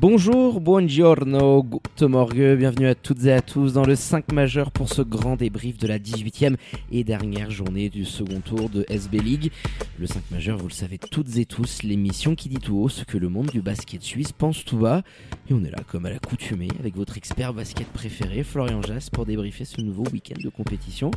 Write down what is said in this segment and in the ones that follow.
Bonjour, buongiorno, good morgue, bienvenue à toutes et à tous dans le 5 majeur pour ce grand débrief de la 18e et dernière journée du second tour de SB League. Le 5 majeur, vous le savez toutes et tous, l'émission qui dit tout haut ce que le monde du basket suisse pense tout bas. Et on est là comme à l'accoutumée avec votre expert basket préféré, Florian Jass, pour débriefer ce nouveau week-end de compétition.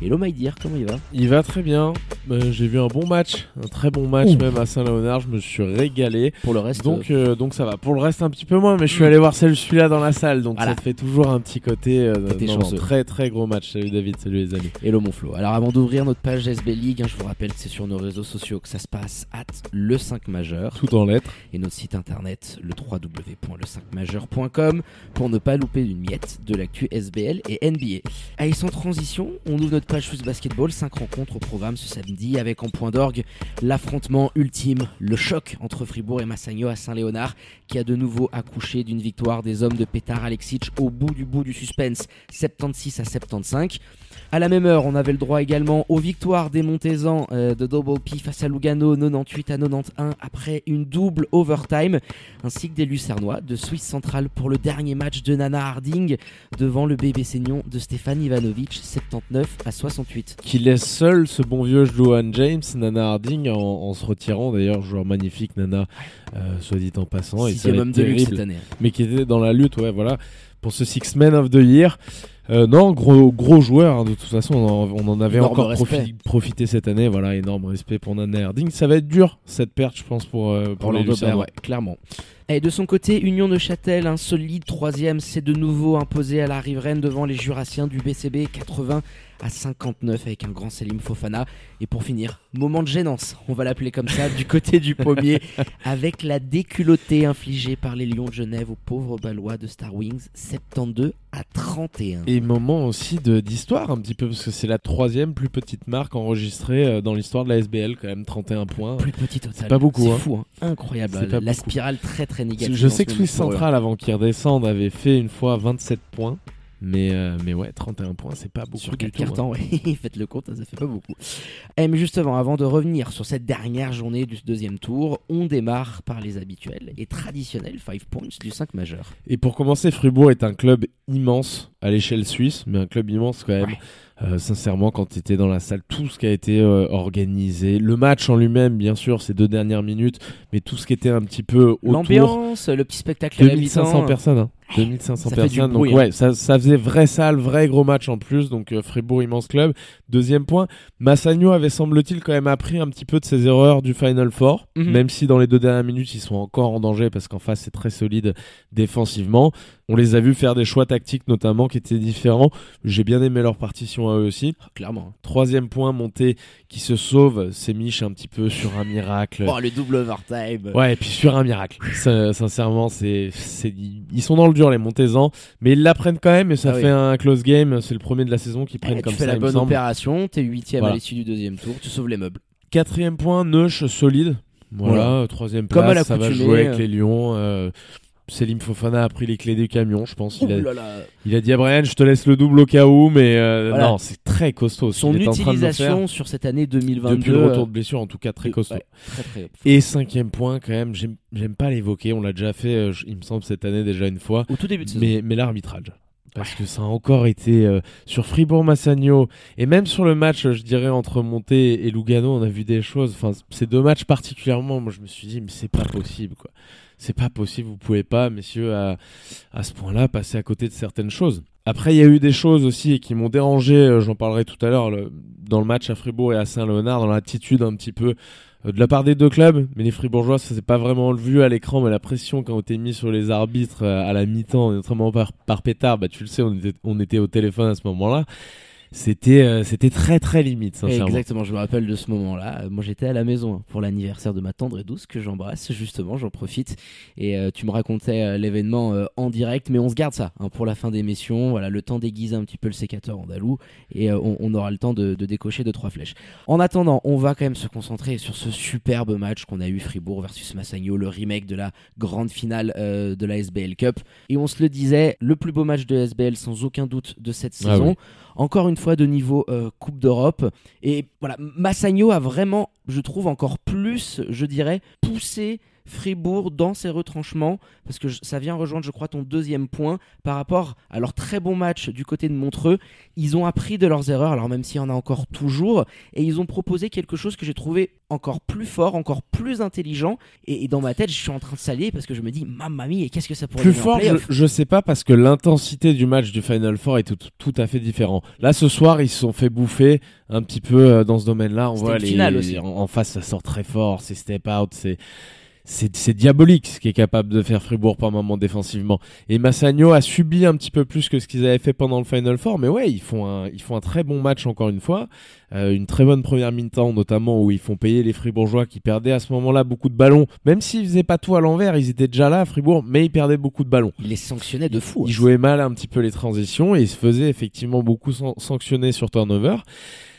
Hello Maïdir, comment il va? Il va très bien, Euh, j'ai vu un bon match, un très bon match même à Saint-Léonard, je me suis régalé. Pour le reste, Donc, euh, donc ça va. Pour le reste, un petit peu moins, mais je suis allé voir celui-là dans la salle, donc Voilà. ça te fait toujours un petit côté. euh, non, très très gros match. Salut David, salut les amis. Hello mon Flo. Alors avant d'ouvrir notre page SB League, hein, je vous rappelle que c'est sur nos réseaux sociaux que ça se passe, at le 5 majeur. Tout en lettres. et notre site internet le www.le5majeur.com pour ne pas louper une miette de l'actu SBL et NBA. Allez, sans transition, on ouvre notre page Swiss Basketball, 5 rencontres au programme ce samedi avec en point d'orgue l'affrontement ultime, le choc entre Fribourg et Massagno à Saint-Léonard qui a de nouveau accouché d'une victoire des hommes de Petar Alexic au bout du bout du suspense, 76 à 75. À la même heure, on avait le droit également aux victoires des Montezans euh, de Double P face à Lugano 98 à 91 après une double overtime, ainsi que des Lucernois de Suisse Centrale pour le dernier match de Nana Harding devant le bébé Seignon de Stéphane Ivanovic 79 à 68. Qui laisse seul ce bon vieux Johan James, Nana Harding, en, en se retirant. D'ailleurs, joueur magnifique, Nana, euh, soit dit en passant. Et ça homme de luxe cette année. mais qui était dans la lutte, ouais, voilà, pour ce Six Men of the Year. Euh, non, gros, gros joueur, hein, de toute façon, on en, on en avait Énorme encore profi- profité cette année, voilà, énorme respect pour Nana Herding. Ça va être dur, cette perte, je pense, pour, euh, pour les Lucernois. Bear, ouais, clairement. Et de son côté, Union de Châtel, un solide troisième, s'est de nouveau imposé à la riveraine devant les Jurassiens du BCB 80 à 59 avec un grand Selim Fofana. Et pour finir, moment de gênance, on va l'appeler comme ça, du côté du pommier, avec la déculottée infligée par les Lions de Genève aux pauvres Ballois de Star Wings 72 à 31. Et moment aussi de- d'histoire, un petit peu, parce que c'est la troisième plus petite marque enregistrée euh, dans l'histoire de la SBL, quand même, 31 points. Plus petit total. pas beaucoup, C'est hein. fou, hein. incroyable. La spirale très très négative. Je sais que eux. Centrale, avant qu'ils redescendent, avait fait une fois 27 points. Mais, euh, mais ouais, 31 points, c'est pas beaucoup Sur du 4 tout. hein. cartons, ouais. faites le compte, ça fait pas beaucoup. Eh, mais justement, avant de revenir sur cette dernière journée du deuxième tour, on démarre par les habituels et traditionnels 5 points du 5 majeur. Et pour commencer, Fribourg est un club immense à l'échelle suisse, mais un club immense quand même. Ouais. Euh, sincèrement, quand tu étais dans la salle, tout ce qui a été euh, organisé, le match en lui-même, bien sûr, ces deux dernières minutes, mais tout ce qui était un petit peu autour. L'ambiance, le petit spectacle à la 2500 mi-temps. personnes. Hein. 2500 ça fait du personnes. bruit, donc hein. ouais, ça, ça faisait vraie salle, vrai gros match en plus. Donc euh, Fribourg immense club. Deuxième point, Massagno avait semble-t-il quand même appris un petit peu de ses erreurs du Final Four, Mhm. même si dans les deux dernières minutes ils sont encore en danger parce qu'en face c'est très solide défensivement. On les a vus faire des choix tactiques notamment qui étaient différents. J'ai bien aimé leur partition à eux aussi. Ah, Clairement. Troisième point, Monté qui se sauve, c'est Mich un petit peu sur un miracle. Oh, le double overtime. Ouais, et puis sur un miracle. Sincèrement, c'est, ils sont dans le dur les Montezans, mais ils l'apprennent quand même et ça Ah oui. fait un close game. C'est le premier de la saison qu'ils Eh, prennent tu comme fais ça. la il me bonne opération, t'es huitième Voilà. à l'issue du deuxième tour, tu sauves les meubles. Quatrième point, Neuch solide. Voilà, troisième Comme place, à ça va jouer euh. avec les Lions. Euh, Selim Fofana a pris les clés du camion, je pense. Il a, là là. il a dit à Brian, je te laisse le double au cas où, mais euh, Voilà. non, c'est très costaud. Son utilisation sur cette année 2022. depuis le retour euh, de blessure, en tout cas très euh, costaud. ouais, très très. Et cinquième point, quand même, j'aime, pas l'évoquer. On l'a déjà fait, euh, il me semble, cette année déjà une fois. Au tout début de saison. Mais, mais l'arbitrage. Parce que ça a encore été euh, sur Fribourg-Massagno et même sur le match, euh, je dirais, entre Monté et Lugano, on a vu des choses. Enfin, ces deux matchs particulièrement, moi je me suis dit, mais c'est pas possible, quoi. C'est pas possible, vous pouvez pas, messieurs, à, à ce point-là, passer à côté de certaines choses. Après, il y a eu des choses aussi qui m'ont dérangé, euh, j'en parlerai tout à l'heure, dans le match à Fribourg et à Saint-Léonard, dans l'attitude un petit peu euh, de la part des deux clubs. Mais les Fribourgeois, ça s'est pas vraiment vu à l'écran, mais la pression qui a été mise sur les arbitres euh, à la mi-temps, notamment par, par Pétard, bah, tu le sais, on était, on était au téléphone à ce moment-là. C'était euh, c'était très très limite sincèrement. Exactement, je me rappelle de ce moment-là. Euh, Moi j'étais à la maison hein, pour l'anniversaire de ma tendre et douce que j'embrasse justement, j'en profite. Et euh, tu me racontais euh, l'événement en direct, mais on se garde ça hein, pour la fin d'émission. Voilà, le temps d'aiguiser un petit peu le sécateur andalou et on, on aura le temps de, de décocher deux trois flèches. En attendant, on va quand même se concentrer sur ce superbe match qu'on a eu Fribourg versus Massagno, le remake de la grande finale de la SBL Cup. Et on se le disait, le plus beau match de SBL sans aucun doute de cette Ah saison. oui. Encore une fois de niveau euh, Coupe d'Europe. Et voilà, Massagno a vraiment, je trouve, encore plus, je dirais, poussé Fribourg dans ses retranchements, parce que ça vient rejoindre, je crois, ton deuxième point par rapport à leur très bon match du côté de Montreux. Ils ont appris de leurs erreurs, alors même s'il y en a encore toujours, et ils ont proposé quelque chose que j'ai trouvé encore plus fort, encore plus intelligent. Et, et dans ma tête, je suis en train de salir parce que je me dis, mamma mia, et qu'est-ce que ça pourrait Plus fort, je, je sais pas parce que l'intensité du match du Final Four est tout, tout à fait différent. Là, ce soir, ils se sont fait bouffer un petit peu euh, dans ce domaine-là. On voit les, aussi. en, en face, ça sort très fort, c'est step out, c'est c'est diabolique ce qui est capable de faire Fribourg par moment défensivement. Et Massagno a subi un petit peu plus que ce qu'ils avaient fait pendant le Final Four, mais ouais, ils font un ils font un très bon match encore une fois, Euh, une très bonne première mi-temps notamment où ils font payer les Fribourgeois qui perdaient à ce moment-là beaucoup de ballons, même s'ils faisaient pas tout à l'envers, ils étaient déjà là à Fribourg, mais ils perdaient beaucoup de ballons. Il les sanctionnait de fou. Hein. jouait mal un petit peu les transitions et il se faisait effectivement beaucoup san- sanctionner sur turnover.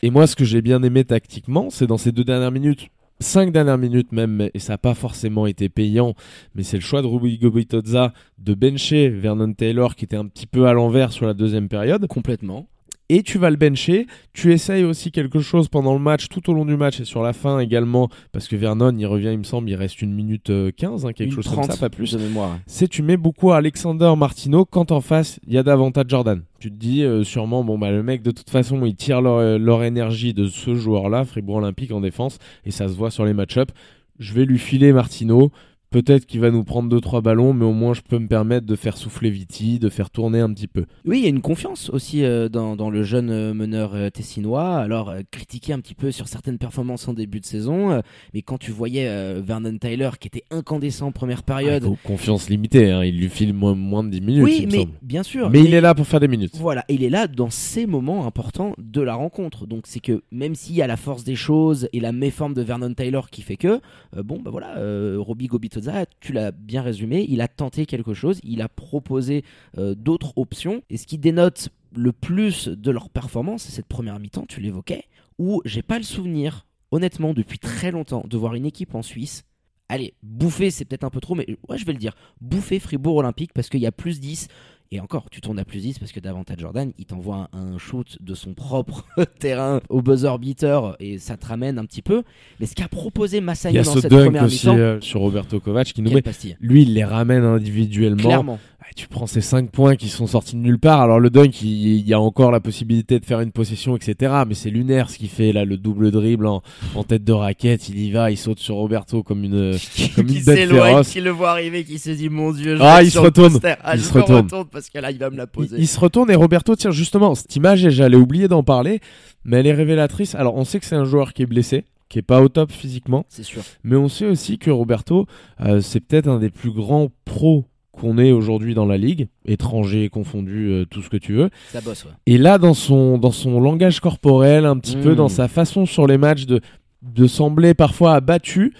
Et moi, ce que j'ai bien aimé tactiquement, c'est dans ces deux dernières minutes, cinq dernières minutes même, et ça n'a pas forcément été payant, mais c'est le choix de Ruby Gobitoza de bencher Vernon Taylor qui était un petit peu à l'envers sur la deuxième période. Complètement. Et tu vas le bencher, tu essayes aussi quelque chose pendant le match, tout au long du match et sur la fin également, parce que Vernon, il revient, il me semble, il reste une minute euh, 15, hein, quelque Une chose 30 comme ça, pas plus de mémoire. c'est tu mets beaucoup à Alexander Martino quand en face il y a davantage Jordan. Tu te dis euh, sûrement bon bah le mec de toute façon il tire leur, euh, leur énergie de ce joueur-là, Fribourg Olympique en défense et ça se voit sur les match-up. Je vais lui filer Martino. Peut-être qu'il va nous prendre 2-3 ballons, mais au moins je peux me permettre de faire souffler Viti, de faire tourner un petit peu. Oui, il y a une confiance aussi euh, dans, dans le jeune euh, meneur euh, tessinois. Alors, critiqué un petit peu sur certaines performances en début de saison, mais quand tu voyais Vernon Tyler qui était incandescent en première période. Ah, confiance limitée, hein, il lui file moins, moins de 10 minutes. oui, il me mais semble. bien sûr. mais il est là pour faire des minutes. Voilà, il est là dans ces moments importants de la rencontre. Donc c'est que même s'il y a la force des choses et la méforme de Vernon Taylor qui fait que, bon bah voilà, Robbie Gobitoza, tu l'as bien résumé, il a tenté quelque chose, il a proposé euh, d'autres options. Et ce qui dénote le plus de leur performance, c'est cette première mi-temps, tu l'évoquais, où j'ai pas le souvenir, honnêtement, depuis très longtemps, de voir une équipe en Suisse. Allez, bouffer, c'est peut-être un peu trop, mais ouais, je vais le dire. Bouffer Fribourg Olympique parce qu'il y a plus 10. Et encore, tu tournes à plus 10 parce que davantage Jordan, il t'envoie un, un shoot de son propre terrain au buzzer beater et ça te ramène un petit peu. Mais ce qu'a proposé a dans ce cette dunk première aussi mi-temps, euh, sur Roberto Kovac qui nous met. Lui, il les ramène individuellement. Clairement. Ouais, tu prends ces 5 points qui sont sortis de nulle part. Alors le dunk, il, il y a encore la possibilité de faire une possession, etc. Mais c'est lunaire ce qu'il fait là, le double dribble en, en tête de raquette. Il y va, il saute sur Roberto comme une, comme une bête s'éloigne, féroce. qui le voit arriver, qui se dit mon dieu, je Ah, il se retourne. Ah, Il je se retourne. retourne parce que là, il va me la poser. il se retourne et Roberto tire justement cette image j'allais oublier d'en parler, mais elle est révélatrice. Alors on sait que c'est un joueur qui est blessé, qui est pas au top physiquement, C'est sûr. mais on sait aussi que Roberto, euh, c'est peut-être un des plus grands pros qu'on ait aujourd'hui dans la ligue, étranger confondu, euh, tout ce que tu veux. Ça bosse, ouais. Et là, dans son, dans son langage corporel, un petit peu dans sa façon sur les matchs de, de sembler parfois abattu,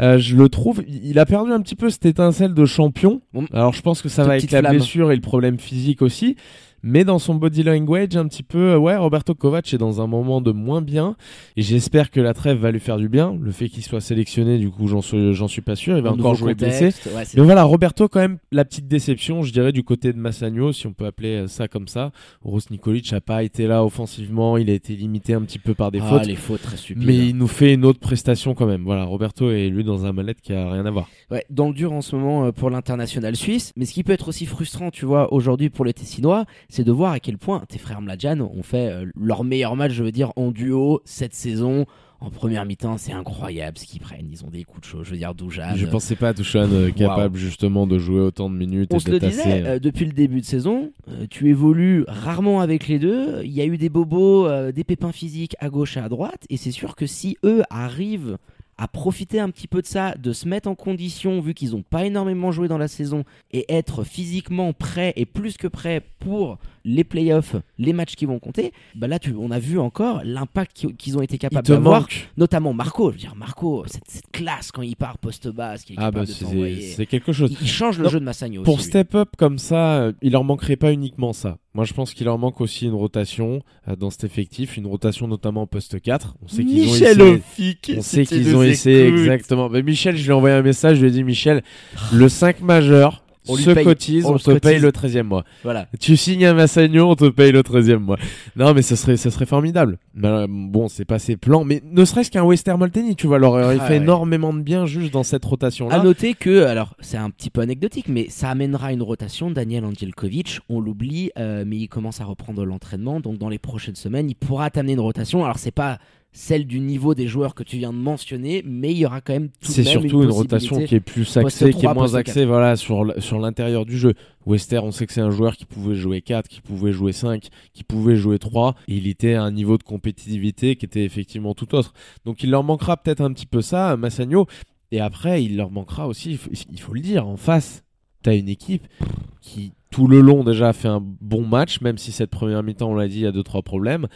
euh, je le trouve, il a perdu un petit peu cette étincelle de champion. Alors je pense que ça Toute va avec petite la flamme. blessure et le problème physique aussi. Mais dans son body language, un petit peu, euh, ouais, Roberto Kovac est dans un moment de moins bien. Et j'espère que la trêve va lui faire du bien. Le fait qu'il soit sélectionné, du coup, j'en suis, j'en suis pas sûr. Il va Un encore jouer blessé. ouais, Mais voilà, Roberto, quand même, la petite déception, je dirais, du côté de Massagno, si on peut appeler ça comme ça. Rose Nikolic n'a pas été là offensivement, il a été limité un petit peu par des Ah, fautes. les fautes très stupides. Mais il nous fait une autre prestation quand même. Voilà, Roberto est lui dans un mallette qui a rien à voir. Ouais, dans le dur en ce moment euh, pour l'international suisse. Mais ce qui peut être aussi frustrant, tu vois, aujourd'hui pour les Tessinois, c'est de voir à quel point tes frères Mladjan ont fait euh, leur meilleur match, je veux dire, en duo cette saison. En première mi-temps, c'est incroyable ce qu'ils prennent. Ils ont des coups de chaud. Je veux dire, Doujan. Je euh, pensais pas à Touchan euh, capable justement de jouer autant de minutes On et se le disait, assez. euh, depuis le début de saison, tu évolues rarement avec les deux. Il y a eu des bobos, des pépins physiques à gauche et à droite. Et c'est sûr que si eux arrivent à profiter un petit peu de ça, de se mettre en condition, vu qu'ils n'ont pas énormément joué dans la saison, et être physiquement prêt et plus que prêt pour les playoffs, les matchs qui vont compter, bah là, tu, on a vu encore l'impact qui- qu'ils ont été capables d'avoir, notamment Marco. Je veux dire, Marco, cette, cette classe quand il part poste bas, ce qui est Ah bah de c'est quelque chose. Il, il change le Non, jeu de Massagno Pour aussi, lui. step up comme ça, euh, il leur manquerait pas uniquement ça. Moi, je pense qu'il leur manque aussi une rotation euh, dans cet effectif, une rotation notamment poste 4. On sait qu'ils ont Michel essayé. On sait qu'ils ont essayé exactement. Mais Michel, je lui ai envoyé un message, je lui ai dit Michel, le 5 majeur On lui se paye- cotise, on on, le te paye le 13e mois. Voilà. Tu signes un Massagno, on te paye le 13e mois. Non, mais ce serait, ce serait formidable. Euh, bon, c'est pas ses plans, mais ne serait-ce qu'un Wester Molteni, tu vois, leur aurait Ah fait ouais. énormément de bien juste dans cette À rotation-là. noter que, alors c'est un petit peu anecdotique, mais ça amènera une rotation. Daniel Angelkovic, on l'oublie, euh, mais il commence à reprendre l'entraînement. Donc dans les prochaines semaines, il pourra t'amener une rotation. Alors c'est pas celle du niveau des joueurs que tu viens de mentionner, mais il y aura quand même tout C'est surtout une, rotation qui est plus axée, qui est 3, moins axée voilà, sur, l'intérieur du jeu. Wester, on sait que c'est un joueur qui pouvait jouer 4, qui pouvait jouer 5, qui pouvait jouer 3, et il était à un niveau de compétitivité qui était effectivement tout autre. Donc il leur manquera peut-être un petit peu ça, à Massagno, et après il leur manquera aussi, il faut, il faut le dire, en face, tu as une équipe qui tout le long déjà a fait un bon match, même si cette première mi-temps, on l'a dit, il y a 2-3 problèmes.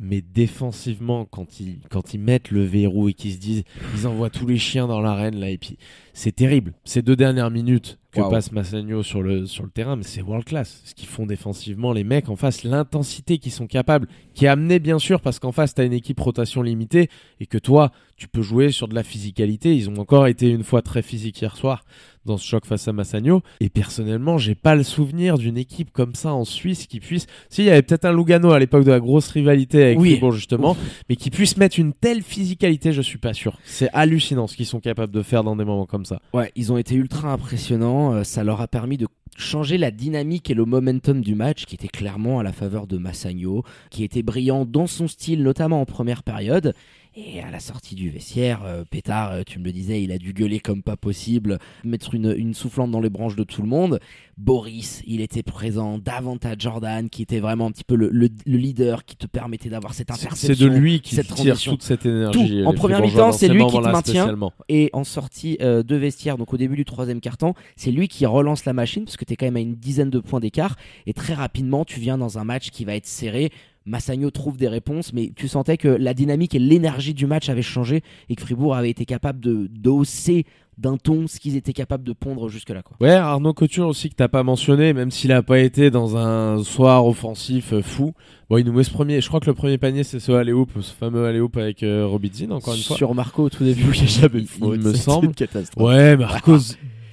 Mais défensivement, quand ils, quand ils mettent le verrou et qu'ils se disent, ils envoient tous les chiens dans l'arène là, et puis c'est terrible. Ces deux dernières minutes que passe Massagno sur le, sur le terrain, mais c'est world class. Ce qu'ils font défensivement, les mecs en face, l'intensité qu'ils sont capables, qui est amenée bien sûr parce qu'en face, tu as une équipe rotation limitée et que toi, tu peux jouer sur de la physicalité. Ils ont encore été une fois très physiques hier soir dans ce choc face à Massagno. Et personnellement, j'ai pas le souvenir d'une équipe comme ça en Suisse qui puisse. Si, il y avait peut-être un Lugano à l'époque de la grosse rivalité avec Oui. Fribourg, justement, mais qui puisse mettre une telle physicalité, je suis pas sûr. C'est hallucinant ce qu'ils sont capables de faire dans des moments comme ça. Ouais, ils ont été ultra impressionnants. Euh, Ça leur a permis de changer la dynamique et le momentum du match, qui était clairement à la faveur de Massagno, qui était brillant dans son style, notamment en première période. Et à la sortie du vestiaire, euh, Pétard, euh, tu me le disais, il a dû gueuler comme pas possible, mettre une, une soufflante dans les branches de tout le monde. Boris, il était présent, davantage Jordan, qui était vraiment un petit peu le, le- le leader qui te permettait d'avoir cette interception. c'est de lui qui cette tire transition. toute cette énergie. Tout. En première mi-temps, c'est ces lui qui te maintient. Et en sortie euh, de vestiaire, donc au début du troisième quart-temps, c'est lui qui relance la machine parce que tu es quand même à une dizaine de points d'écart. Et très rapidement, tu viens dans un match qui va être serré. Massagno trouve des réponses, mais tu sentais que la dynamique et l'énergie du match avaient changé et que Fribourg avait été capable de d'hausser d'un ton ce qu'ils étaient capables de pondre jusque-là. Ouais, Arnaud Couture aussi que t'as pas mentionné, même s'il a pas été dans un soir offensif euh, fou. Bon, il nous met ce premier. Je crois que le premier panier c'est ce alley-oop, ce fameux alley-oop avec euh, Robitzin encore une fois. Sur Marco au tout début, il Il- il me semble. une catastrophe. Ouais, Marcos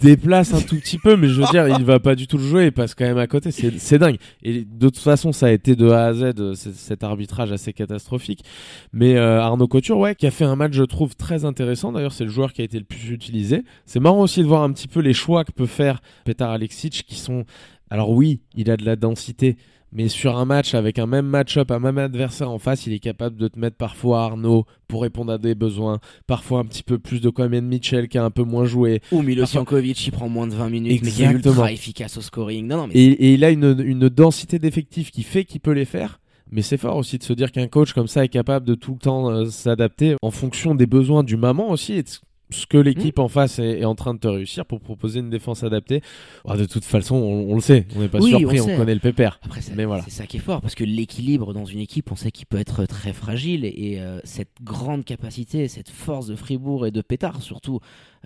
déplace un tout petit peu, mais je veux dire, il va pas du tout le jouer, il passe quand même à côté, c'est dingue. Et de toute façon, ça a été de A à Z euh, cet arbitrage assez catastrophique. Mais euh, Arnaud Couture, ouais, qui a fait un match, je trouve, très intéressant. D'ailleurs, c'est le joueur qui a été le plus utilisé. C'est marrant aussi de voir un petit peu les choix que peut faire Petar Alexic, qui sont. Alors oui, il a de la densité. Mais sur un match avec un même match-up, un même adversaire en face, il est capable de te mettre parfois Arnaud pour répondre à des besoins, parfois un petit peu plus de Kwame Mitchell qui a un peu moins joué. Ou Milos Jankovic, il prend moins de 20 minutes, mais qui est Exactement. ultra efficace au scoring. Non, non, mais Et, et il a une, une densité d'effectifs qui fait qu'il peut les faire. Mais c'est fort aussi de se dire qu'un coach comme ça est capable de tout le temps euh, s'adapter en fonction des besoins du moment aussi et de ce- que l'équipe en face est, est en train de te réussir pour proposer une défense adaptée. Ah, de toute façon, on, on le sait, on n'est pas Oui, surpris, on connaît le pépère. Après, c'est Mais voilà. c'est ça qui est fort, parce que l'équilibre dans une équipe, on sait qu'il peut être très fragile, et, euh, cette grande capacité, cette force de Fribourg et de Pétard surtout,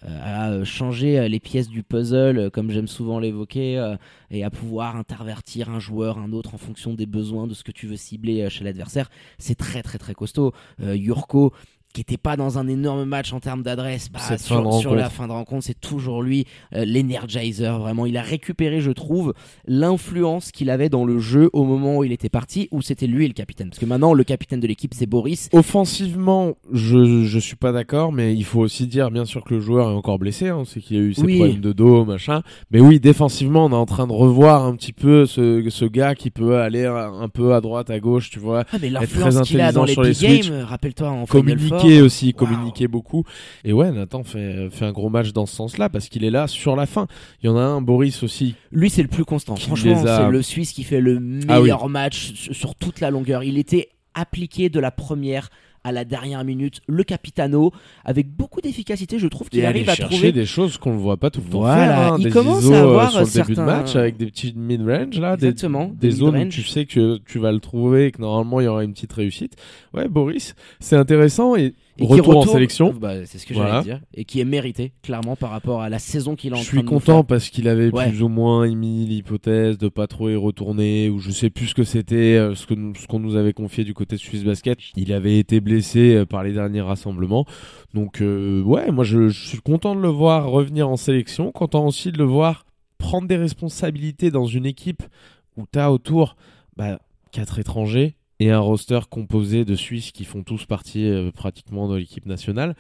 euh, à euh, changer les pièces du puzzle, comme j'aime souvent l'évoquer, euh, et à pouvoir intervertir un joueur, un autre, en fonction des besoins, de ce que tu veux cibler chez l'adversaire, c'est très très très costaud. Yurko, qui était pas dans un énorme match en termes d'adresse, bah, sur, sur la fin de rencontre, c'est toujours lui, euh, l'energizer, vraiment. Il a récupéré, je trouve, l'influence qu'il avait dans le jeu au moment où il était parti, où c'était lui le capitaine. Parce que maintenant, le capitaine de l'équipe, c'est Boris. Offensivement, je, je suis pas d'accord, mais il faut aussi dire bien sûr que le joueur est encore blessé, hein, c'est qu'il a eu ses Oui. problèmes de dos, machin. Mais oui, défensivement, on est en train de revoir un petit peu ce, ce gars qui peut aller un peu à droite, à gauche, tu vois. Ah, mais l'influence qu'il a dans les big games, rappelle-toi en Final communiquer aussi, communiquer beaucoup. Et ouais, Nathan fait, fait un gros match dans ce sens-là parce qu'il est là sur la fin. Il y en a un, Boris aussi. Lui, c'est le plus constant. Franchement, a- c'est le Suisse qui fait le Ah oui. meilleur match sur toute la longueur. Il était appliqué de la première à la dernière minute le capitano avec beaucoup d'efficacité. Je trouve qu'il arrive à chercher trouver des choses qu'on ne voit pas tout le temps Voilà, faire. hein, il des commence ISO, à euh, avoir sur le début de match avec des petits mid-range là, des, exactement des zones où tu sais que tu vas le trouver et que normalement il y aura une petite réussite. Ouais, Boris, c'est intéressant et, et qui retour en sélection. Bah, c'est ce que Voilà. j'allais dire et qui est mérité clairement par rapport à la saison qu'il est en Je suis content parce qu'il avait Ouais. plus ou moins émis l'hypothèse de pas trop y retourner ou je sais plus ce que c'était euh, ce qu'on nous avait confié du côté de Swiss Basket. Il avait été blessé euh, par les derniers rassemblements. Donc euh, ouais, moi je, je suis content de le voir revenir en sélection, content aussi de le voir prendre des responsabilités dans une équipe où tu as autour bah, quatre étrangers et un roster composé de Suisses qui font tous partie euh, pratiquement de l'équipe nationale.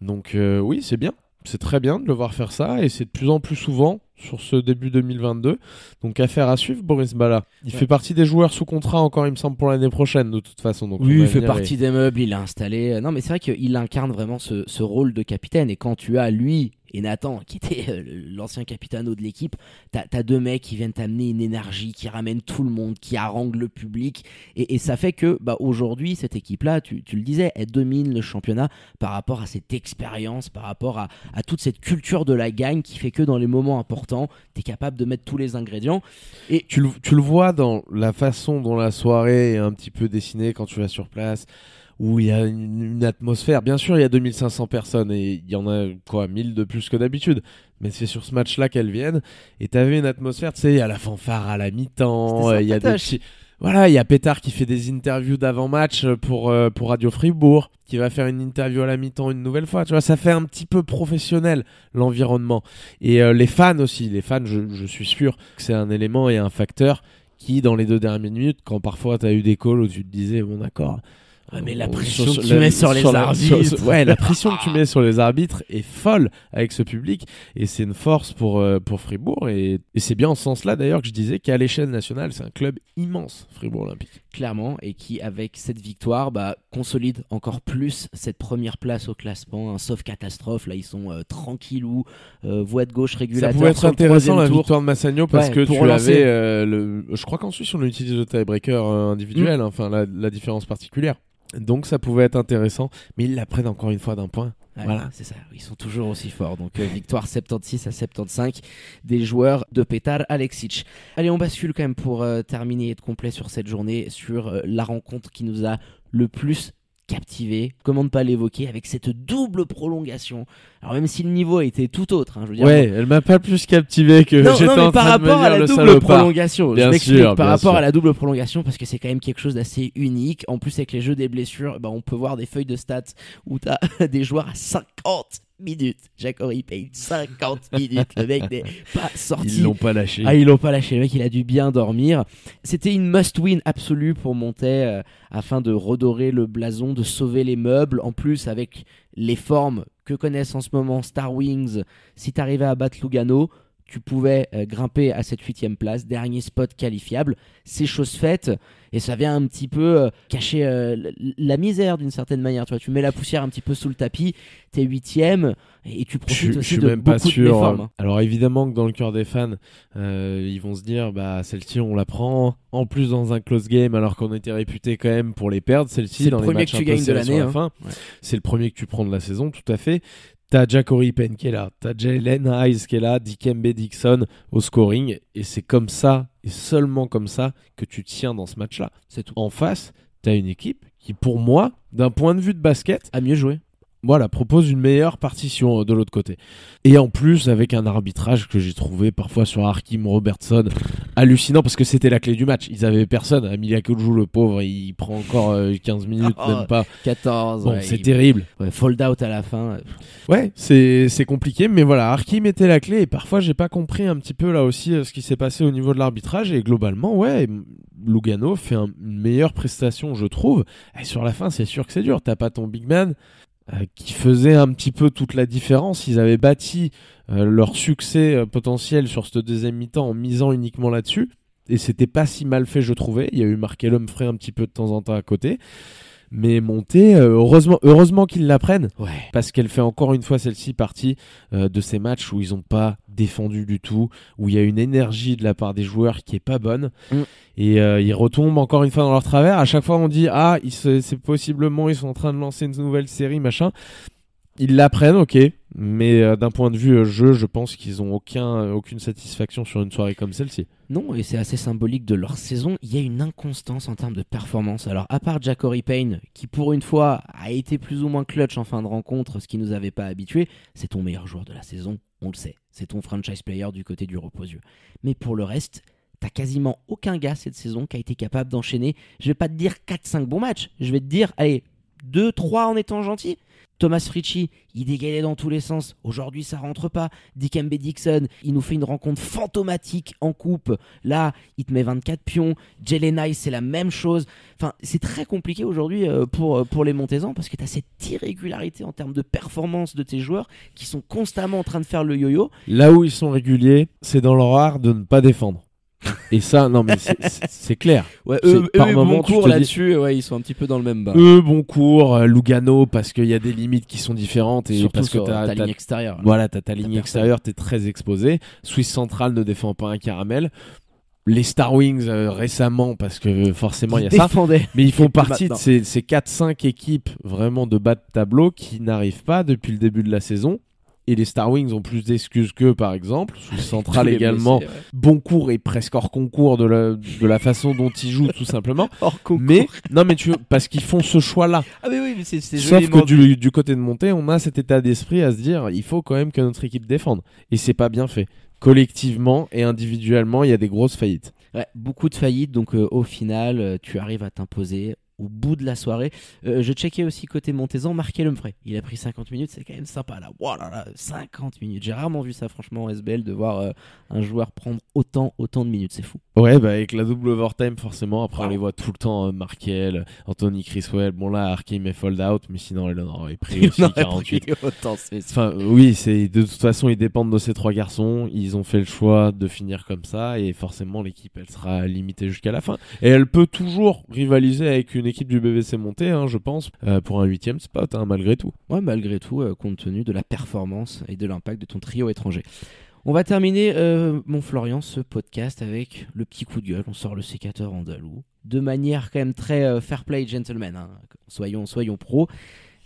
Donc euh, oui, c'est bien. C'est très bien de le voir faire ça et c'est de plus en plus souvent sur ce début 2022. Donc affaire à suivre, Boris Bala. Il Ouais. fait partie des joueurs sous contrat encore, il me semble, pour l'année prochaine de toute façon. Donc Oui, il fait partie des meubles, il a installé. Non, mais c'est vrai qu'il incarne vraiment ce, ce rôle de capitaine. Et quand tu as lui et Nathan, qui était euh, l'ancien capitano de l'équipe, t'as as deux mecs qui viennent t'amener une énergie, qui ramènent tout le monde, qui haranguent le public. Et, ça fait que bah, aujourd'hui, cette équipe-là, tu, le disais, elle domine le championnat par rapport à cette expérience, par rapport à, toute cette culture de la gagne qui fait que dans les moments importants, tu es capable de mettre tous les ingrédients. Et tu le vois dans la façon dont la soirée est un petit peu dessinée quand tu vas sur place, où il y a une, une atmosphère. Bien sûr, il y a 2500 personnes et il y en a quoi, 1000 de plus que d'habitude. Mais c'est sur ce match-là qu'elles viennent. Et t'avais une atmosphère, tu sais, il y a la fanfare à la mi-temps, euh, il y a des sympatoche. petits. Voilà, il y a Pétard qui fait des interviews d'avant-match pour, euh, pour Radio Fribourg, qui va faire une interview à la mi-temps une nouvelle fois. Tu vois, ça fait un petit peu professionnel l'environnement. Et euh, les fans aussi, les fans, je, je suis sûr que c'est un élément et un facteur qui, dans les deux dernières minutes, quand parfois tu as eu des calls où tu te disais, bon d'accord. Ouais, mais la euh, pression sur- que tu mets sur les arbitres. sur- ouais, la pression que tu mets sur les arbitres est folle avec ce public et c'est une force pour, euh, pour Fribourg. Et, et c'est bien en ce sens-là d'ailleurs que je disais qu'à l'échelle nationale, c'est un club immense, Fribourg Olympique. clairement, et qui, avec cette victoire, bah, consolide encore plus cette première place au classement. hein, sauf catastrophe, là, ils sont euh, tranquillous, euh, voie de gauche Ça régulateur. pouvait être intéressant la tour. victoire de Massagno parce Ouais, que tu relancer. avais euh, le. Je crois qu'en Suisse on utilise le tiebreaker euh, individuel, Mm. hein, enfin la, la différence particulière. Donc ça pouvait être intéressant, mais ils la prennent encore une fois d'un point. Ouais, Voilà. C'est ça, ils sont toujours aussi forts. Donc, euh, victoire 76 à 75 des joueurs de Petar Alexic. Allez, on bascule quand même pour euh, terminer et être complet sur cette journée, sur euh, la rencontre qui nous a le plus captivé. Comment ne pas l'évoquer avec cette double prolongation. Alors, même si le niveau était tout autre, hein, je veux dire. Ouais, elle m'a pas plus captivé que Non, j'étais non, mais en par train de me rapport à la le double salopard. prolongation, Bien je sûr, par bien rapport sûr. à la double prolongation, parce que c'est quand même quelque chose d'assez unique. En plus, avec les jeux des blessures, bah, on peut voir des feuilles de stats où tu as des joueurs à 50 minutes. Jack Horry paye 50 minutes. Le mec n'est pas sorti. Ils l'ont pas lâché. Ah, ils l'ont pas lâché. Le mec, il a dû bien dormir. C'était une must-win absolue pour Montet euh, afin de redorer le blason, de sauver les meubles. En plus, avec les formes que connaissent en ce moment Star Wings, si t'arrivais à battre Lugano, tu pouvais euh, grimper à cette huitième place, dernier spot qualifiable. C'est chose faite et ça vient un petit peu euh, cacher euh, la misère d'une certaine manière. Tu vois, tu mets la poussière un petit peu sous le tapis, t'es huitième et tu Je, profites je aussi suis de même pas beaucoup sûr. hein. Alors évidemment que dans le cœur des fans, euh, ils vont se dire, bah celle-ci on la prend. En plus dans un close game, alors qu'on était réputé quand même pour les perdre, celle-ci le dans les matchs que tu gagnes de l'année, la hein. Ouais. C'est le premier que tu prends de la saison, tout à fait. T'as Jack Oripen qui est là, t'as Jalen Hayes qui est là, Dikembe Dixon au scoring, et c'est comme ça, et seulement comme ça, que tu tiens dans ce match-là. C'est tout. En face, t'as une équipe qui, pour moi, d'un point de vue de basket, À mieux jouer. Voilà, propose une meilleure partition euh, de l'autre côté. Et en plus, avec un arbitrage que j'ai trouvé parfois sur Harkim Robertson hallucinant parce que c'était la clé du match. Ils avaient personne. Emilia joue le pauvre, il prend encore euh, 15 minutes, Oh, même pas. 14. Bon, ouais, c'est il- terrible. ouais, fold out à la fin. Ouais, c'est compliqué, mais voilà, Harkim était la clé et parfois j'ai pas compris un petit peu là aussi euh, ce qui s'est passé au niveau de l'arbitrage et globalement, ouais, Lugano fait un- une meilleure prestation, je trouve. Et sur la fin, c'est sûr que c'est dur. T'as pas ton big man euh, qui faisait un petit peu toute la différence. Ils avaient bâti euh, leur succès euh, potentiel sur cette deuxième mi-temps en misant uniquement là-dessus. Et c'était pas si mal fait, je trouvais. Il y a eu Markel Humphrey un petit peu de temps en temps à côté. Mais Monté, euh, heureusement, heureusement qu'ils l'apprennent. Ouais. Parce qu'elle fait encore une fois celle-ci partie euh, de ces matchs où ils n'ont pas défendu du tout, où il y a une énergie de la part des joueurs qui est pas bonne. Mm. Et euh, ils retombent encore une fois dans leur travers. À chaque fois, on dit Ah, c'est possiblement, ils sont en train de lancer une nouvelle série, machin. Ils l'apprennent, ok. Mais euh, d'un point de vue euh, jeu, je pense qu'ils n'ont euh, aucune satisfaction sur une soirée comme celle-ci. Non, et c'est assez symbolique de leur saison. Il y a une inconstance en termes de performance. Alors, à part Jacory Payne, qui pour une fois a été plus ou moins clutch en fin de rencontre, ce qui nous avait pas habitués, c'est ton meilleur joueur de la saison, on le sait. C'est ton franchise player du côté du repos-yeux. Mais pour le reste, t'as quasiment aucun gars cette saison qui a été capable d'enchaîner. Je vais pas te dire 4-5 bons matchs. Je vais te dire, allez, 2-3 en étant gentil. Thomas Fritchie, il dégalait dans tous les sens. Aujourd'hui, ça rentre pas. Dikembe Dixon, il nous fait une rencontre fantomatique en coupe. Là, il te met 24 pions. Jalen c'est la même chose. Enfin, c'est très compliqué aujourd'hui euh, pour, euh, pour les Montezans parce que tu as cette irrégularité en termes de performance de tes joueurs qui sont constamment en train de faire le yo-yo. Là où ils sont réguliers, c'est dans leur art de ne pas défendre. Et ça, non, mais c'est- clair. Ouais, eux, par eux, moment, bon dis- là-dessus, ouais, ils sont un petit peu dans le même bas. Eux, bon cours, euh, Lugano, parce qu'il y a des limites qui sont différentes et Surtout parce que t'as ta ligne extérieure. Voilà, t'as ta ligne extérieure, t'es très exposé. Swiss Central ne défend pas un caramel. Les Star Wings euh, récemment, parce que forcément il y a Ils ça. Mais ils font partie de ces, ces 4-5 équipes vraiment de bas de tableau qui n'arrivent pas depuis le début de la saison. Et les Star Wings ont plus d'excuses qu'eux, par exemple. Swiss Central également. blessés, ouais. Bon cours et presque hors concours de la, de la façon dont ils jouent, tout simplement. Hors concours. Mais, non, mais tu, parce qu'ils font ce choix-là. Ah, mais oui, mais c'est Sauf que du, du côté de montée, on a cet état d'esprit à se dire il faut quand même que notre équipe défende. Et c'est pas bien fait. Collectivement et individuellement, il y a des grosses faillites. Ouais, beaucoup de faillites, donc euh, au final, euh, tu arrives à t'imposer au bout de la soirée. Euh, je checkais aussi côté Montezan, Marqué Humphrey. Il a pris 50 minutes, c'est quand même sympa là. Wow là là, 50 minutes. J'ai rarement vu ça, franchement, en SBL, de voir euh, un joueur prendre autant, autant de minutes, c'est fou. Ouais, bah avec la double overtime, forcément. Après, on les voit tout le temps euh, Markel, Anthony Criswell. Bon, là, Arkim est fold out, mais sinon, il en aurait pris aussi 48. autant, c'est Enfin, oui, c'est de toute façon, ils dépendent de ces trois garçons. Ils ont fait le choix de finir comme ça, et forcément, l'équipe, elle sera limitée jusqu'à la fin. Et elle peut toujours rivaliser avec une équipe du BBC montée, hein, je pense, euh, pour un huitième spot, hein, malgré tout. Ouais, malgré tout, euh, compte tenu de la performance et de l'impact de ton trio étranger. On va terminer, euh, mon Florian, ce podcast avec le petit coup de gueule. On sort le sécateur andalou. De manière quand même très fair play gentleman. hein. Soyons, soyons pros.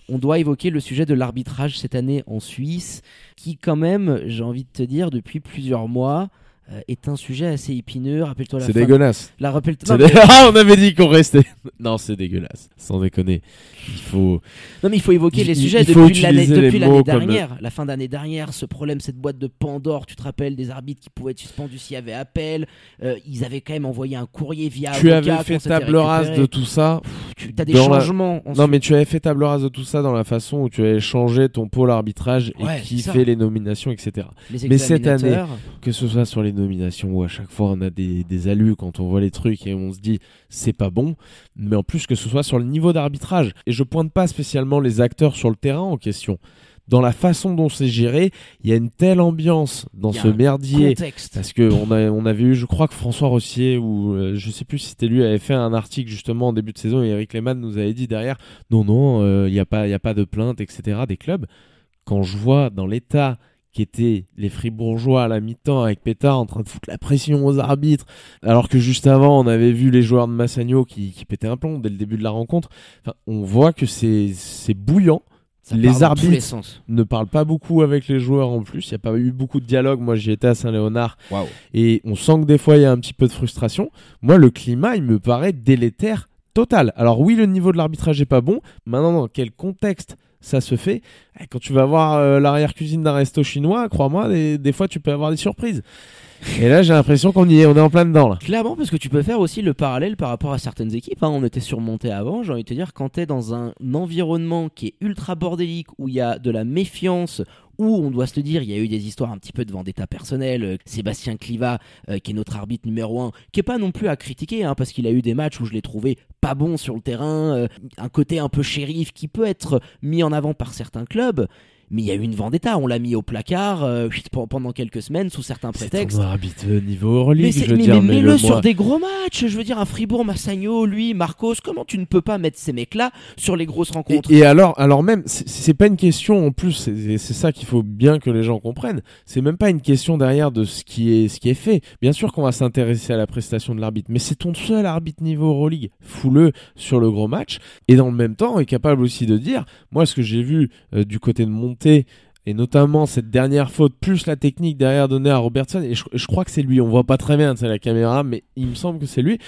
On doit évoquer le sujet de l'arbitrage cette année en Suisse, qui quand même, j'ai envie de te dire, depuis plusieurs mois, euh, est un sujet assez épineux. Rappelle-toi la C'est dégueulasse. La rappelle non, dé- Ah, on avait dit qu'on restait. non, c'est dégueulasse. Sans déconner. Il faut. Non mais il faut évoquer Il- les il- sujets depuis l'année comme- dernière, la fin d'année dernière, ce problème, cette boîte de Pandore, tu te rappelles des arbitres qui pouvaient être suspendus s'il y avait appel, euh, ils avaient quand même envoyé un courrier via Tu avais fait table rase de tout ça. tu as des dans changements en Non, mais tu avais fait table rase de tout ça dans la façon où tu avais changé ton pôle arbitrage et qui fait les nominations, etc. les mais cette année- Que ce soit sur les nominations où à chaque fois on a des, des alus quand on voit les trucs et on se dit c'est pas bon, mais en plus que ce soit sur le niveau d'arbitrage. Et je pointe pas spécialement les acteurs sur le terrain en question. Dans la façon dont c'est géré, il y a une telle ambiance dans ce merdier. contexte. Parce que on, a, on avait eu, je crois que François Rossier, ou euh, je sais plus si c'était lui, avait fait un article justement en début de saison et Eric Lehmann nous avait dit derrière non, non, il n'y a, pas- y a pas de plainte, etc. des clubs. Quand je vois dans l'état qu'étaient les Fribourgeois à la mi-temps avec Pétard en train de foutre la pression aux arbitres, alors que juste avant on avait vu les joueurs de Massagno qui, qui pétaient un plomb dès le début de la rencontre, Enfin, on voit que c'est bouillant Ça les arbitres- les ne parle pas beaucoup avec les joueurs en plus. Il n'y a pas eu beaucoup de dialogue. Moi, j'y étais à Saint-Léonard et on sent que des fois, il y a un petit peu de frustration. Moi, le climat, il me paraît délétère total. Alors oui, le niveau de l'arbitrage est pas bon. Maintenant, dans quel contexte ça se fait Eh, Quand tu vas voir euh, l'arrière-cuisine d'un resto chinois, crois-moi, des, des fois, tu peux avoir des surprises. Et là, j'ai l'impression qu'on y est, on est en plein dedans là. Clairement, parce que tu peux faire aussi le parallèle par rapport à certaines équipes. hein. On était surmonté avant. J'ai envie de te dire, quand tu es dans un environnement qui est ultra bordélique, où il y a de la méfiance, où on doit se le dire, il y a eu des histoires un petit peu de vendetta personnelle. Euh, Sébastien Cliva, euh, qui est notre arbitre numéro un, qui est pas non plus à critiquer, hein, parce qu'il a eu des matchs où je l'ai trouvé pas bon sur le terrain, euh, un côté un peu shérif qui peut être mis en avant par certains clubs. Mais il y a eu une vendetta. On l'a mis au placard euh, pendant quelques semaines sous certains prétextes. C'est arbitre niveau Euroleague, Mais, je veux mais- dire. mais mais mets-le le sur des gros matchs. Je veux dire, un Fribourg, Massagno, lui, Marcos. Comment tu ne peux pas mettre ces mecs-là sur les grosses rencontres Et, et alors, alors même, c'est- pas une question en plus. C'est c'est ça qu'il faut bien que les gens comprennent. C'est même pas une question derrière de ce qui est ce qui est fait. Bien sûr qu'on va s'intéresser à la prestation de l'arbitre, mais c'est ton seul arbitre niveau Euroleague. Fous-le sur le gros match. Et dans le même temps, est capable aussi de dire, moi, ce que j'ai vu euh, du côté de Et notamment cette dernière faute, plus la technique derrière donnée à Robertson, et je, crois que c'est lui, on voit pas très bien, c'est la caméra, mais il me semble que c'est lui.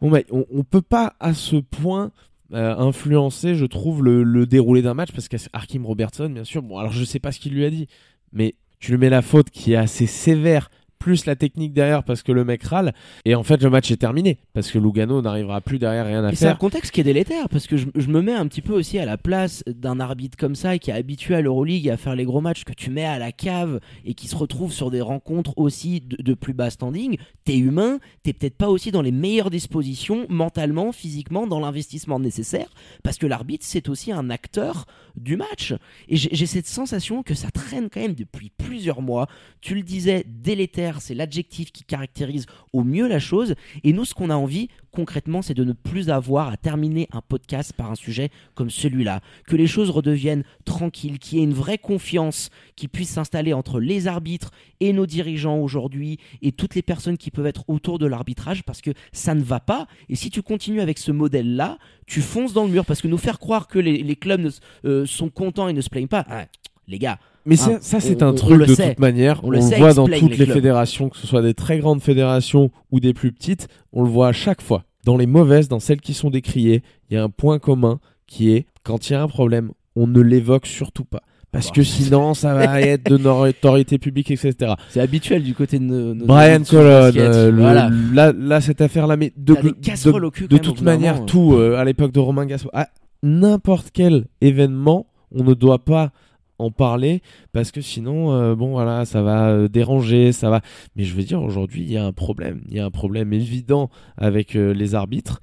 Bon, on, peut pas à ce point euh, influencer, je trouve, le, le déroulé d'un match parce qu'Arkim Robertson, bien sûr, bon, alors je sais pas ce qu'il lui a dit, mais tu lui mets la faute qui est assez sévère, plus la technique derrière parce que le mec râle, et en fait le match est terminé parce que Lugano n'arrivera plus derrière rien à Et c'est un faire. contexte qui est délétère parce que je, je me mets un petit peu aussi à la place d'un arbitre comme ça et qui est habitué à l'Euroleague à faire les gros matchs que tu mets à la cave et qui se retrouve sur des rencontres aussi de, de plus bas standing. T'es humain, t'es peut-être pas aussi dans les meilleures dispositions mentalement, physiquement, dans l'investissement nécessaire parce que l'arbitre c'est aussi un acteur du match. Et j'ai j'ai cette sensation que ça traîne quand même depuis plusieurs mois. Tu le disais, délétère, c'est l'adjectif qui caractérise au mieux la chose. Et nous, ce qu'on a envie, concrètement, c'est de ne plus avoir à terminer un podcast par un sujet comme celui-là. Que les choses redeviennent tranquilles, qu'il y ait une vraie confiance qui puisse s'installer entre les arbitres et nos dirigeants aujourd'hui et toutes les personnes qui peuvent être autour de l'arbitrage parce que ça ne va pas. Et si tu continues avec ce modèle-là, tu fonces dans le mur parce que nous faire croire que les, les clubs ne euh, sont contents et ne se plaignent pas, les gars, Mais ça, Hein, ça, c'est un truc de sait. toute manière. On On, le sait, voit dans toutes les fédérations, que ce soit des très grandes fédérations ou des plus petites. On le voit à chaque fois. Dans les mauvaises, dans celles qui sont décriées, il y a un point commun qui est quand il y a un problème, on ne l'évoque surtout pas. Parce Bah. que sinon, ça va être de notoriété publique, etc. c'est habituel du côté de nos. Brian Colon, euh, voilà. là, là, cette affaire-là, mais de, de- casseroles au cul, de toute manière, moment. tout, euh, à l'époque de Romain Gasson, à n'importe quel événement, on ne doit pas en parler parce que sinon, euh, bon, voilà, ça va euh, déranger, ça va. Mais je veux dire, aujourd'hui, il y a un problème. Il y a un problème évident avec euh, les arbitres.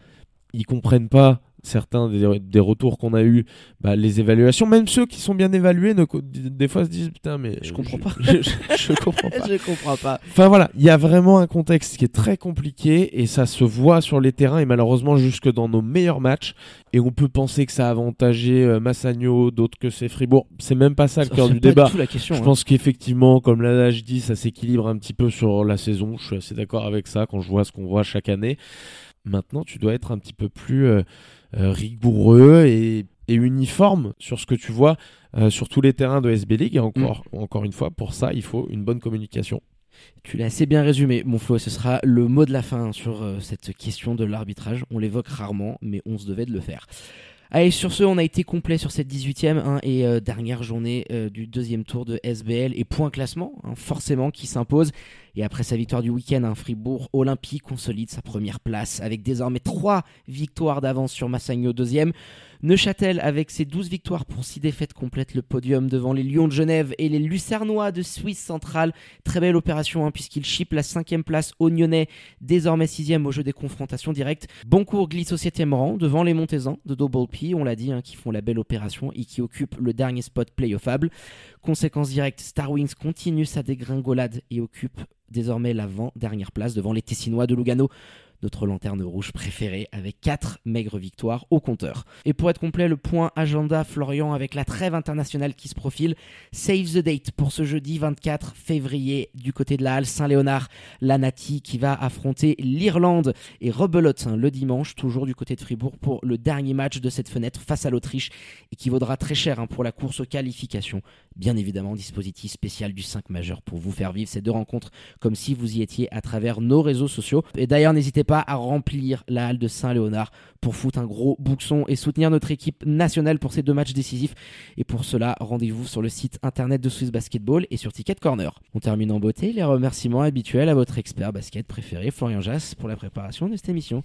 Ils comprennent pas certains des, des retours qu'on a eu, bah, les évaluations, même ceux qui sont bien évalués, ne des fois se disent putain, mais Je comprends pas. Je, comprends pas. Je comprends pas. Enfin voilà, il y a vraiment un contexte qui est très compliqué et ça se voit sur les terrains et malheureusement jusque dans nos meilleurs matchs. Et on peut penser que ça a avantagé euh, Massagno, d'autres que c'est Fribourg. C'est même pas ça le cœur du pas débat. du tout la question. Je hein. pense qu'effectivement, comme l'adage dit, ça s'équilibre un petit peu sur la saison. Je suis assez d'accord avec ça quand je vois ce qu'on voit chaque année. Maintenant, tu dois être un petit peu plus euh, rigoureux et, et uniforme sur ce que tu vois euh, sur tous les terrains de SB League. Et encore, encore une fois, pour ça, il faut une bonne communication. Tu l'as assez bien résumé, mon Flo. Ce sera le mot de la fin sur euh, cette question de l'arbitrage. On l'évoque rarement, mais on se devait de le faire. Allez, sur ce, on a été complet sur cette 18e hein, et euh, dernière journée euh, du deuxième tour de SBL et point classement, hein, forcément, qui s'impose. Et après sa victoire du week-end, un Fribourg Olympique consolide sa première place avec désormais trois victoires d'avance sur Massagno deuxième. Neuchâtel, avec ses 12 victoires pour 6 défaites, complète le podium devant les Lions de Genève et les Lucernois de Suisse centrale. Très belle opération hein, puisqu'il chip la cinquième place aux Nyonnais, désormais sixième au jeu des confrontations directes. Boncourt glisse au septième rang devant les Montezans de Double P, on l'a dit, hein, qui font la belle opération et qui occupent le dernier spot playoffable. Conséquence directe, Star Wings continue sa dégringolade et occupe désormais l'avant-dernière place devant les Tessinois de Lugano notre lanterne rouge préférée avec 4 maigres victoires au compteur. Et pour être complet, le point agenda Florian avec la trêve internationale qui se profile. Save the date pour ce jeudi 24 février du côté de la Halle Saint-Léonard. La Nati qui va affronter l'Irlande et rebelote hein, le dimanche, toujours du côté de Fribourg pour le dernier match de cette fenêtre face à l'Autriche et qui vaudra très cher hein, pour la course aux qualifications. Bien évidemment, dispositif spécial du 5 majeur pour vous faire vivre ces deux rencontres comme si vous y étiez à travers nos réseaux sociaux. Et d'ailleurs, n'hésitez pas à remplir la halle de Saint-Léonard pour foutre un gros bouxon et soutenir notre équipe nationale pour ces deux matchs décisifs. Et pour cela, rendez-vous sur le site internet de Swiss Basketball et sur Ticket Corner. On termine en beauté les remerciements habituels à votre expert basket préféré, Florian Jass, pour la préparation de cette émission.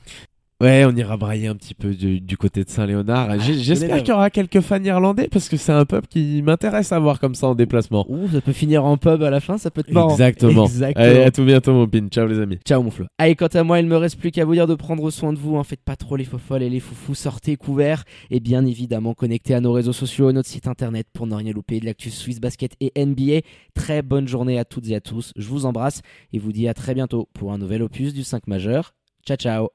Ouais, on ira brailler un petit peu du, du côté de Saint-Léonard. Les J'espère qu'il y aura quelques fans irlandais parce que c'est un peuple qui m'intéresse à voir comme ça en déplacement. Ouh, ça peut finir en pub à la fin, ça peut être marrant. Exactement. Exactement. Allez, à tout bientôt, mon pin. Ciao, les amis. Ciao mon Flo. Allez, quant à moi, il me reste plus qu'à vous dire de prendre soin de vous. hein. Faites pas trop les fofolles et les foufous. Sortez couverts et bien évidemment connectez à nos réseaux sociaux, à notre site internet pour ne rien louper de l'actu Swiss Basket et NBA. Très bonne journée à toutes et à tous. Je vous embrasse et vous dis à très bientôt pour un nouvel opus du 5 majeur. Ciao ciao